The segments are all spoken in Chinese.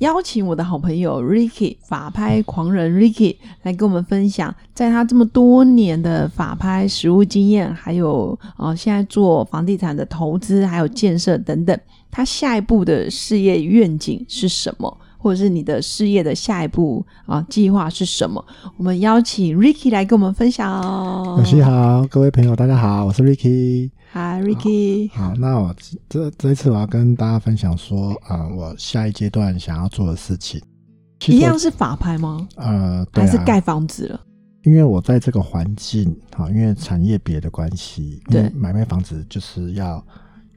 邀请我的好朋友 Ricky 法拍狂人 Ricky 来跟我们分享，在他这么多年的法拍实务经验，还有啊现在做房地产的投资还有建设等等，他下一步的事业愿景是什么，或者是你的事业的下一步啊计划是什么？我们邀请 Ricky 来跟我们分享哦。老师好，各位朋友大家好，我是 Ricky。Hi Ricky，好，那我这这一次我要跟大家分享说，啊，我下一阶段想要做的事情，一样是法拍吗？呃，还是盖房子了？因为我在这个环境，好，因为产业别的关系，对，买卖房子就是要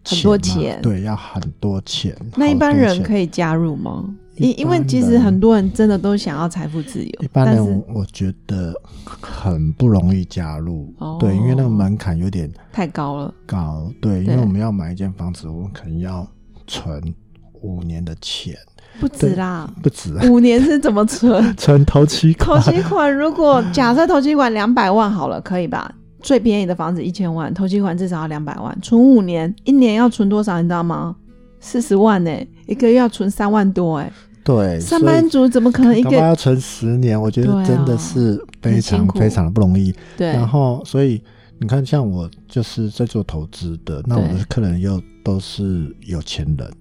很多钱，对，要很多钱。那一般人可以加入吗？因因为其实很多人真的都想要财富自由，一般人我觉得很不容易加入，对，因为那个门槛有点太高了。高，对，因为我们要买一间房子，我们可能要存五年的钱，不止啦，不止。五年是怎么存？存头期款。头期款如果假设头期款两百万好了，可以吧？最便宜的房子一千万，头期款至少要两百万，存五年，一年要存多少？你知道吗？四十万呢，一个月要存三万多哎。对，上班族怎么可能一个要存十年？我觉得真的是非常非常的不容易。对，然后所以你看，像我就是在做投资的，那我的客人又都是有钱人，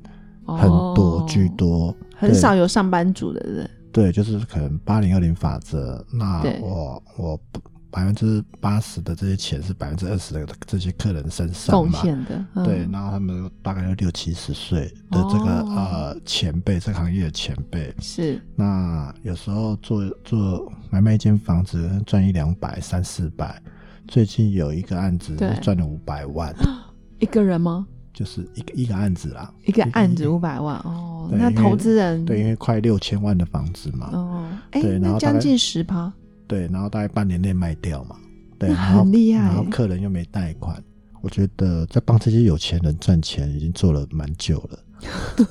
很多居多，很少有上班族的人。对，就是可能八零二零法则。那我我不。百分之八十的这些钱是百分之二十的这些客人身上贡献的，对，然后他们大概有六七十岁的这个呃前辈，这个行业的前辈。是。那有时候做做买卖一间房子赚一两百三四百，最近有一个案子赚了五百万，一个人吗？就是一个一个案子啦，一个案子五百万哦，那投资人对，因为快六千万的房子嘛，哦，对，然后将近十趴。对，然后大概半年内卖掉嘛，对，很厉害。然后客人又没贷款，我觉得在帮这些有钱人赚钱已经做了蛮久了。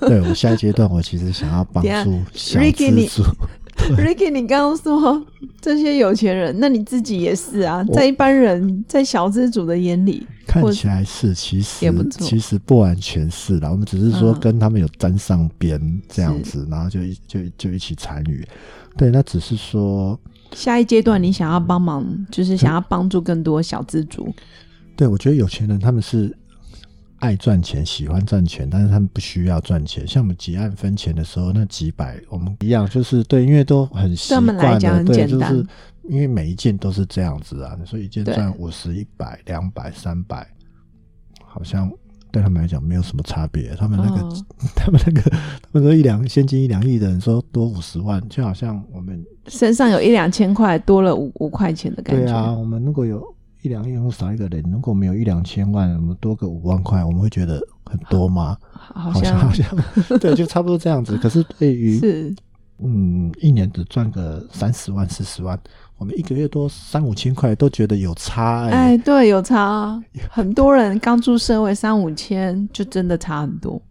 对我下一阶段，我其实想要帮助小资主。Ricky，你刚刚说这些有钱人，那你自己也是啊，在一般人在小资主的眼里，看起来是，其实其实不完全是啦。我们只是说跟他们有沾上边这样子，然后就就就一起参与。对，那只是说。下一阶段，你想要帮忙，就是想要帮助更多小资族。对，我觉得有钱人他们是爱赚钱、喜欢赚钱，但是他们不需要赚钱。像我们结案分钱的时候，那几百，我们一样，就是对，因为都很习惯的，对，就是因为每一件都是这样子啊。你说一件赚五十、一百、两百、三百，好像。对他们来讲没有什么差别，他们那个，他们那个，他们说一两现金一两亿的人说多五十万，就好像我们身上有一两千块多了五五块钱的感觉。对啊，我们如果有一两亿，或少一个人，如果没有一两千万，我们多个五万块，我们会觉得很多吗？好像好像 对，就差不多这样子。可是对于是嗯，一年只赚个三十万四十万。我们一个月多三五千块都觉得有差哎，对，有差。很多人刚出社会三五千就真的差很多，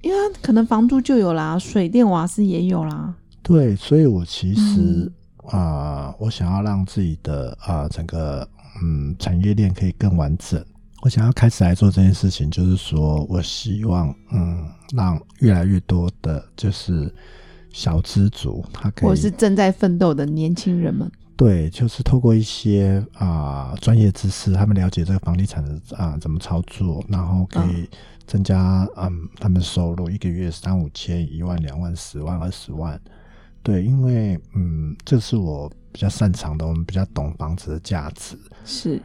因为可能房租就有啦，水电瓦斯也有啦。对，所以我其实啊，我想要让自己的啊整个嗯产业链可以更完整。我想要开始来做这件事情，就是说我希望嗯让越来越多的就是小资族，他可以，或是正在奋斗的年轻人们。对，就是透过一些啊专业知识，他们了解这个房地产的啊怎么操作，然后可以增加嗯他们收入，一个月三五千、一万、两万、十万、二十万。对，因为嗯这是我比较擅长的，我们比较懂房子的价值。是，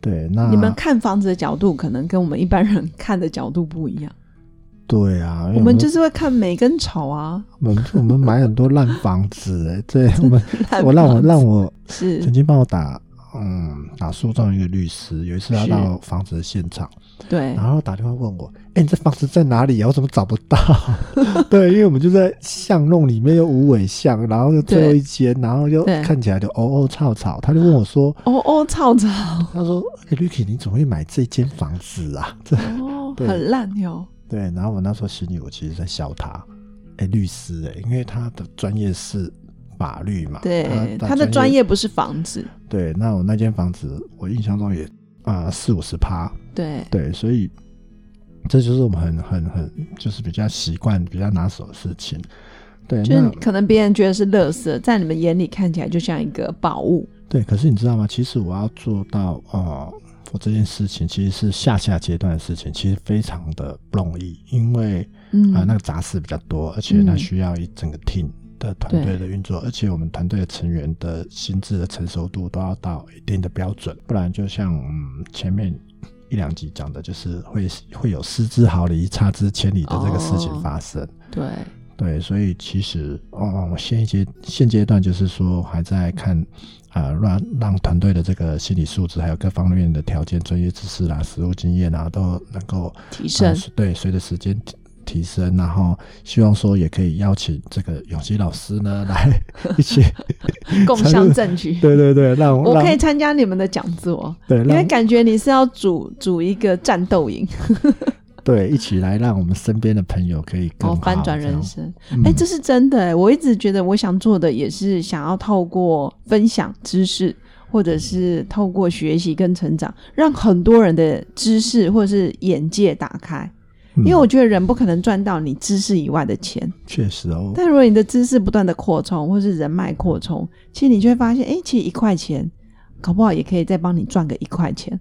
对，那你们看房子的角度可能跟我们一般人看的角度不一样。对啊，我们就是会看美跟丑啊。我们我们买很多烂房子，哎，对，我们我让我让我是曾经帮我打嗯打诉讼一个律师，有一次他到房子的现场，对，然后打电话问我，哎，你这房子在哪里啊？我怎么找不到？对，因为我们就在巷弄里面，又无尾巷，然后又最后一间，然后又看起来就哦哦吵吵，他就问我说，哦哦吵吵，他说，哎，Ricky，你怎么会买这间房子啊？这哦，很烂哟。对，然后我那时候心里，我其实在笑他，哎，律师哎，因为他的专业是法律嘛，对，他的专业不是房子。对，那我那间房子，我印象中也啊四五十趴，对对，所以这就是我们很很很就是比较习惯、比较拿手的事情。对，就是可能别人觉得是垃圾，在你们眼里看起来就像一个宝物。对，可是你知道吗？其实我要做到哦。我这件事情其实是下下阶段的事情，其实非常的不容易，因为啊那个杂事比较多，而且那需要一整个 team 的团队的运作，而且我们团队的成员的心智的成熟度都要到一定的标准，不然就像嗯前面一两集讲的，就是会会有失之毫厘差之千里的这个事情发生。对对，所以其实哦，我现阶现阶段就是说还在看。啊，让让团队的这个心理素质，还有各方面的条件、专业知识啦、实务经验啊，都能够提升。对，随着时间提升，然后希望说也可以邀请这个永熙老师呢来 一起 共享证据。对对对，让我可以参加你们的讲座。对，因为感觉你是要组组一个战斗营。对，一起来让我们身边的朋友可以更好翻转人生。哎，这是真的哎！我一直觉得我想做的也是想要透过分享知识，或者是透过学习跟成长，让很多人的知识或者是眼界打开。因为我觉得人不可能赚到你知识以外的钱，确实哦。但如果你的知识不断的扩充，或是人脉扩充，其实你就会发现，哎，其实一块钱搞不好也可以再帮你赚个一块钱。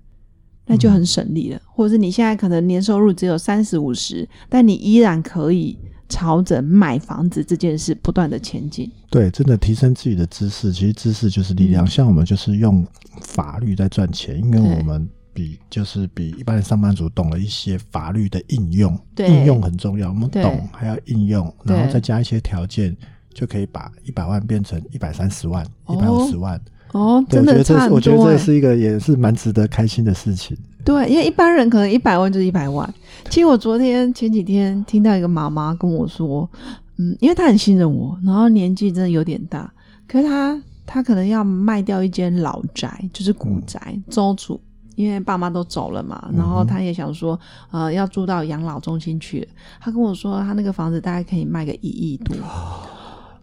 那就很省力了，或者是你现在可能年收入只有三十五十，但你依然可以朝着买房子这件事不断的前进。对，真的提升自己的知识，其实知识就是力量。像我们就是用法律在赚钱，因为我们比就是比一般的上班族懂了一些法律的应用，应用很重要。我们懂还要应用，然后再加一些条件，就可以把一百万变成一百三十万、一百五十万。哦，真的差很多。我觉得这是一个也是蛮值得开心的事情。对，因为一般人可能一百万就是一百万。其实我昨天前几天听到一个妈妈跟我说，嗯，因为她很信任我，然后年纪真的有点大，可是她她可能要卖掉一间老宅，就是古宅，租住，因为爸妈都走了嘛，然后她也想说，呃，要住到养老中心去。她跟我说，她那个房子大概可以卖个一亿多，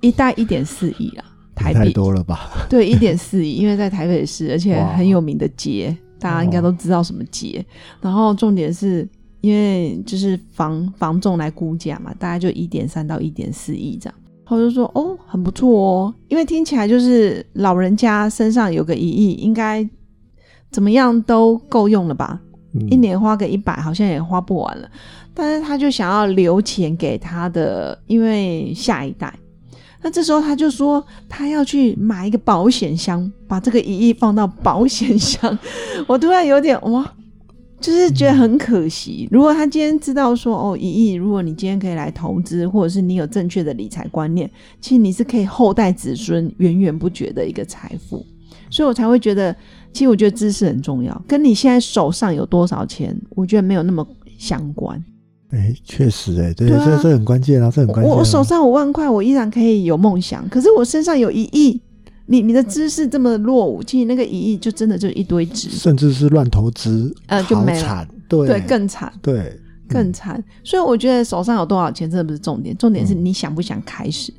一贷一点四亿啊。台太多了吧？对，一点四亿，因为在台北市，而且很有名的街，大家应该都知道什么街。然后重点是因为就是房房仲来估价嘛，大概就一点三到一点四亿这样。他就说哦，很不错哦，因为听起来就是老人家身上有个一亿，应该怎么样都够用了吧？一年花个一百，好像也花不完了。但是他就想要留钱给他的，因为下一代。那这时候他就说，他要去买一个保险箱，把这个一亿放到保险箱。我突然有点哇，就是觉得很可惜。如果他今天知道说，哦，一亿，如果你今天可以来投资，或者是你有正确的理财观念，其实你是可以后代子孙源源不绝的一个财富。所以我才会觉得，其实我觉得知识很重要，跟你现在手上有多少钱，我觉得没有那么相关。哎，确实，哎，对，这这很关键啊，这很关键。我我手上五万块，我依然可以有梦想。可是我身上有一亿，你你的知识这么落伍，其实那个一亿就真的就一堆纸，甚至是乱投资，呃，就没了。对对，更惨，对，更惨。所以我觉得手上有多少钱，真的不是重点，重点是你想不想开始。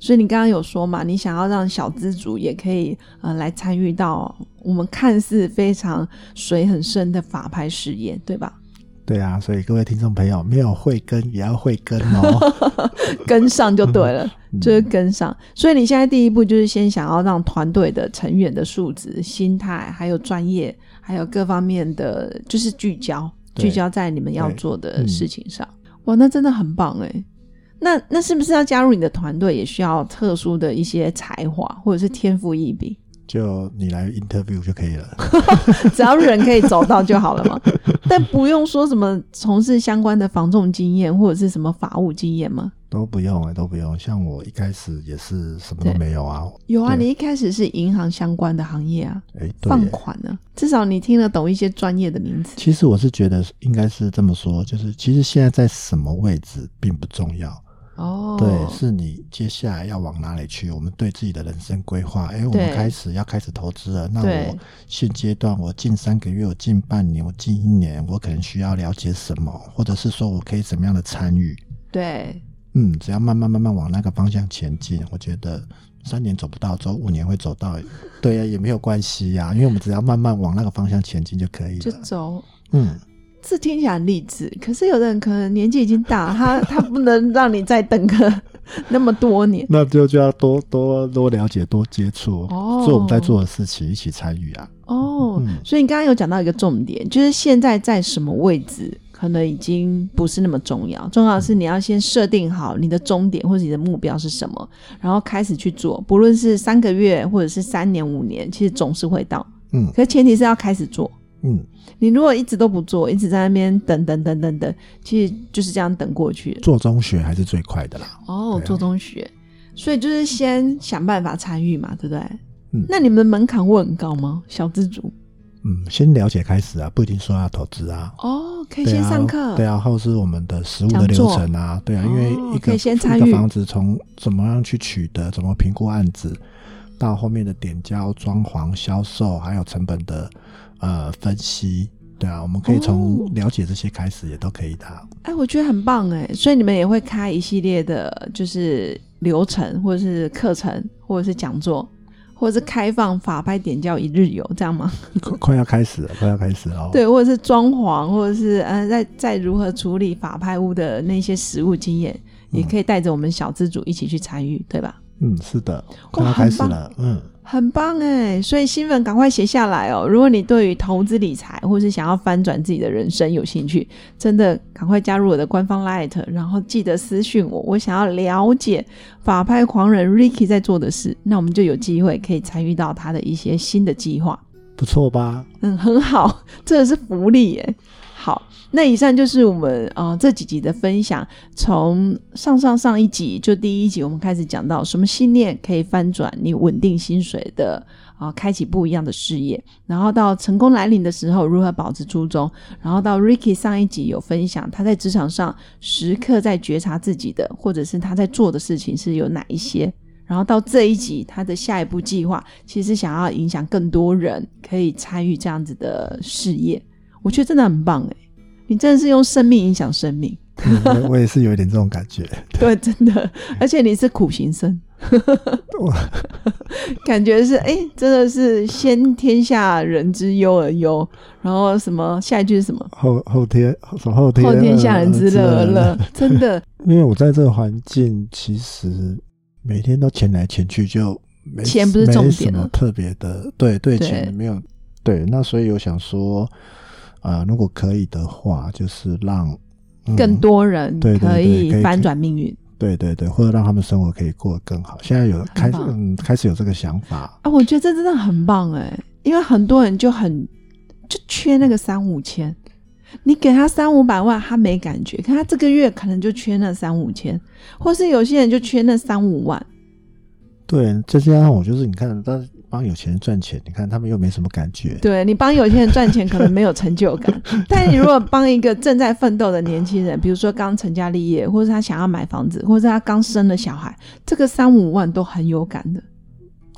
所以你刚刚有说嘛，你想要让小资主也可以呃来参与到我们看似非常水很深的法拍事业，对吧？对啊，所以各位听众朋友，没有慧根也要慧根哦，跟上就对了，就是跟上。所以你现在第一步就是先想要让团队的成员的素质、心态，还有专业，还有各方面的，就是聚焦，聚焦在你们要做的事情上。哇，那真的很棒哎！那那是不是要加入你的团队，也需要特殊的一些才华或者是天赋异禀？就你来 interview 就可以了，只要人可以走到就好了嘛。但不用说什么从事相关的防重经验或者是什么法务经验吗？都不用哎，都不用。像我一开始也是什么都没有啊。有啊，你一开始是银行相关的行业啊，哎，放款呢，至少你听得懂一些专业的名词。其实我是觉得应该是这么说，就是其实现在在什么位置并不重要。哦，对，是你接下来要往哪里去？我们对自己的人生规划，哎，我们开始要开始投资了。那我现阶段，我近三个月，我近半年，我近一年，我可能需要了解什么，或者是说我可以怎么样的参与？对，嗯，只要慢慢慢慢往那个方向前进，我觉得三年走不到，走五年会走到，对呀，也没有关系呀，因为我们只要慢慢往那个方向前进就可以了。就走，嗯。这听起来励志，可是有的人可能年纪已经大，他他不能让你再等个 那么多年，那就就要多多多了解、多接触，做我们在做的事情，一起参与啊。哦，所以你刚刚有讲到一个重点，就是现在在什么位置，可能已经不是那么重要，重要的是你要先设定好你的终点或者你的目标是什么，然后开始去做，不论是三个月或者是三年、五年，其实总是会到。嗯，可是前提是要开始做。嗯，你如果一直都不做，一直在那边等等等等等，其实就是这样等过去。做中学还是最快的啦。哦，做中学，所以就是先想办法参与嘛，对不对？嗯。那你们的门槛会很高吗？小资主？嗯，先了解开始啊，不一定说要投资啊。哦，可以先上课。对啊，或是我们的实物的流程啊，对啊，因为一个一个房子从怎么样去取得，怎么评估案子，到后面的点胶、装潢、销售，还有成本的。呃，分析对啊，我们可以从了解这些开始，也都可以的。哎，我觉得很棒哎，所以你们也会开一系列的，就是流程，或者是课程，或者是讲座，或者是开放法拍点教一日游，这样吗？快快要开始了，快要开始了。对，或者是装潢，或者是呃，在在如何处理法拍屋的那些实物经验，也可以带着我们小资主一起去参与，对吧？嗯，是的，快要开始了，嗯。很棒哎，所以新粉赶快写下来哦！如果你对于投资理财或是想要翻转自己的人生有兴趣，真的赶快加入我的官方 Light，然后记得私讯我，我想要了解法拍狂人 Ricky 在做的事，那我们就有机会可以参与到他的一些新的计划，不错吧？嗯，很好，这是福利耶。好，那以上就是我们啊这几集的分享。从上上上一集就第一集，我们开始讲到什么信念可以翻转你稳定薪水的啊，开启不一样的事业。然后到成功来临的时候，如何保持初衷。然后到 Ricky 上一集有分享他在职场上时刻在觉察自己的，或者是他在做的事情是有哪一些。然后到这一集，他的下一步计划其实想要影响更多人可以参与这样子的事业。我觉得真的很棒哎，你真的是用生命影响生命。我也是有一点这种感觉。对，真的，而且你是苦行僧，感觉是哎，真的是先天下人之忧而忧，然后什么下一句是什么？后后天什么后天后天下人之乐而乐，真的。因为我在这个环境，其实每天都钱来钱去，就没钱不是重点了，特别的，对对，钱没有对。那所以我想说。啊，如果可以的话，就是让更多人可以翻转命运。对对对，或者让他们生活可以过得更好。现在有开始，嗯，开始有这个想法啊，我觉得这真的很棒哎，因为很多人就很就缺那个三五千，你给他三五百万，他没感觉，可他这个月可能就缺那三五千，或是有些人就缺那三五万。对，再加上我就是你看，但。帮有钱人赚钱，你看他们又没什么感觉。对你帮有钱人赚钱，可能没有成就感。但你如果帮一个正在奋斗的年轻人，比如说刚成家立业，或者他想要买房子，或者他刚生了小孩，这个三五万都很有感的。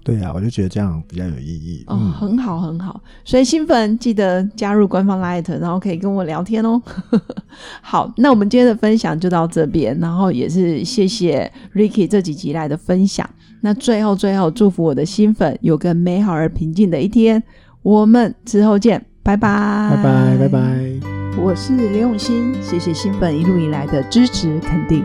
对呀，我就觉得这样比较有意义。哦，很好，很好。所以新粉记得加入官方 Light，然后可以跟我聊天哦。好，那我们今天的分享就到这边，然后也是谢谢 Ricky 这几集来的分享。那最后，最后祝福我的新粉有个美好而平静的一天。我们之后见，拜拜，拜拜，拜拜。我是刘永新，谢谢新粉一路以来的支持肯定。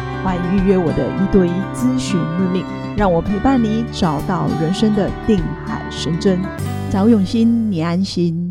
欢迎预约我的一对一咨询任命，让我陪伴你找到人生的定海神针。找永新，你安心。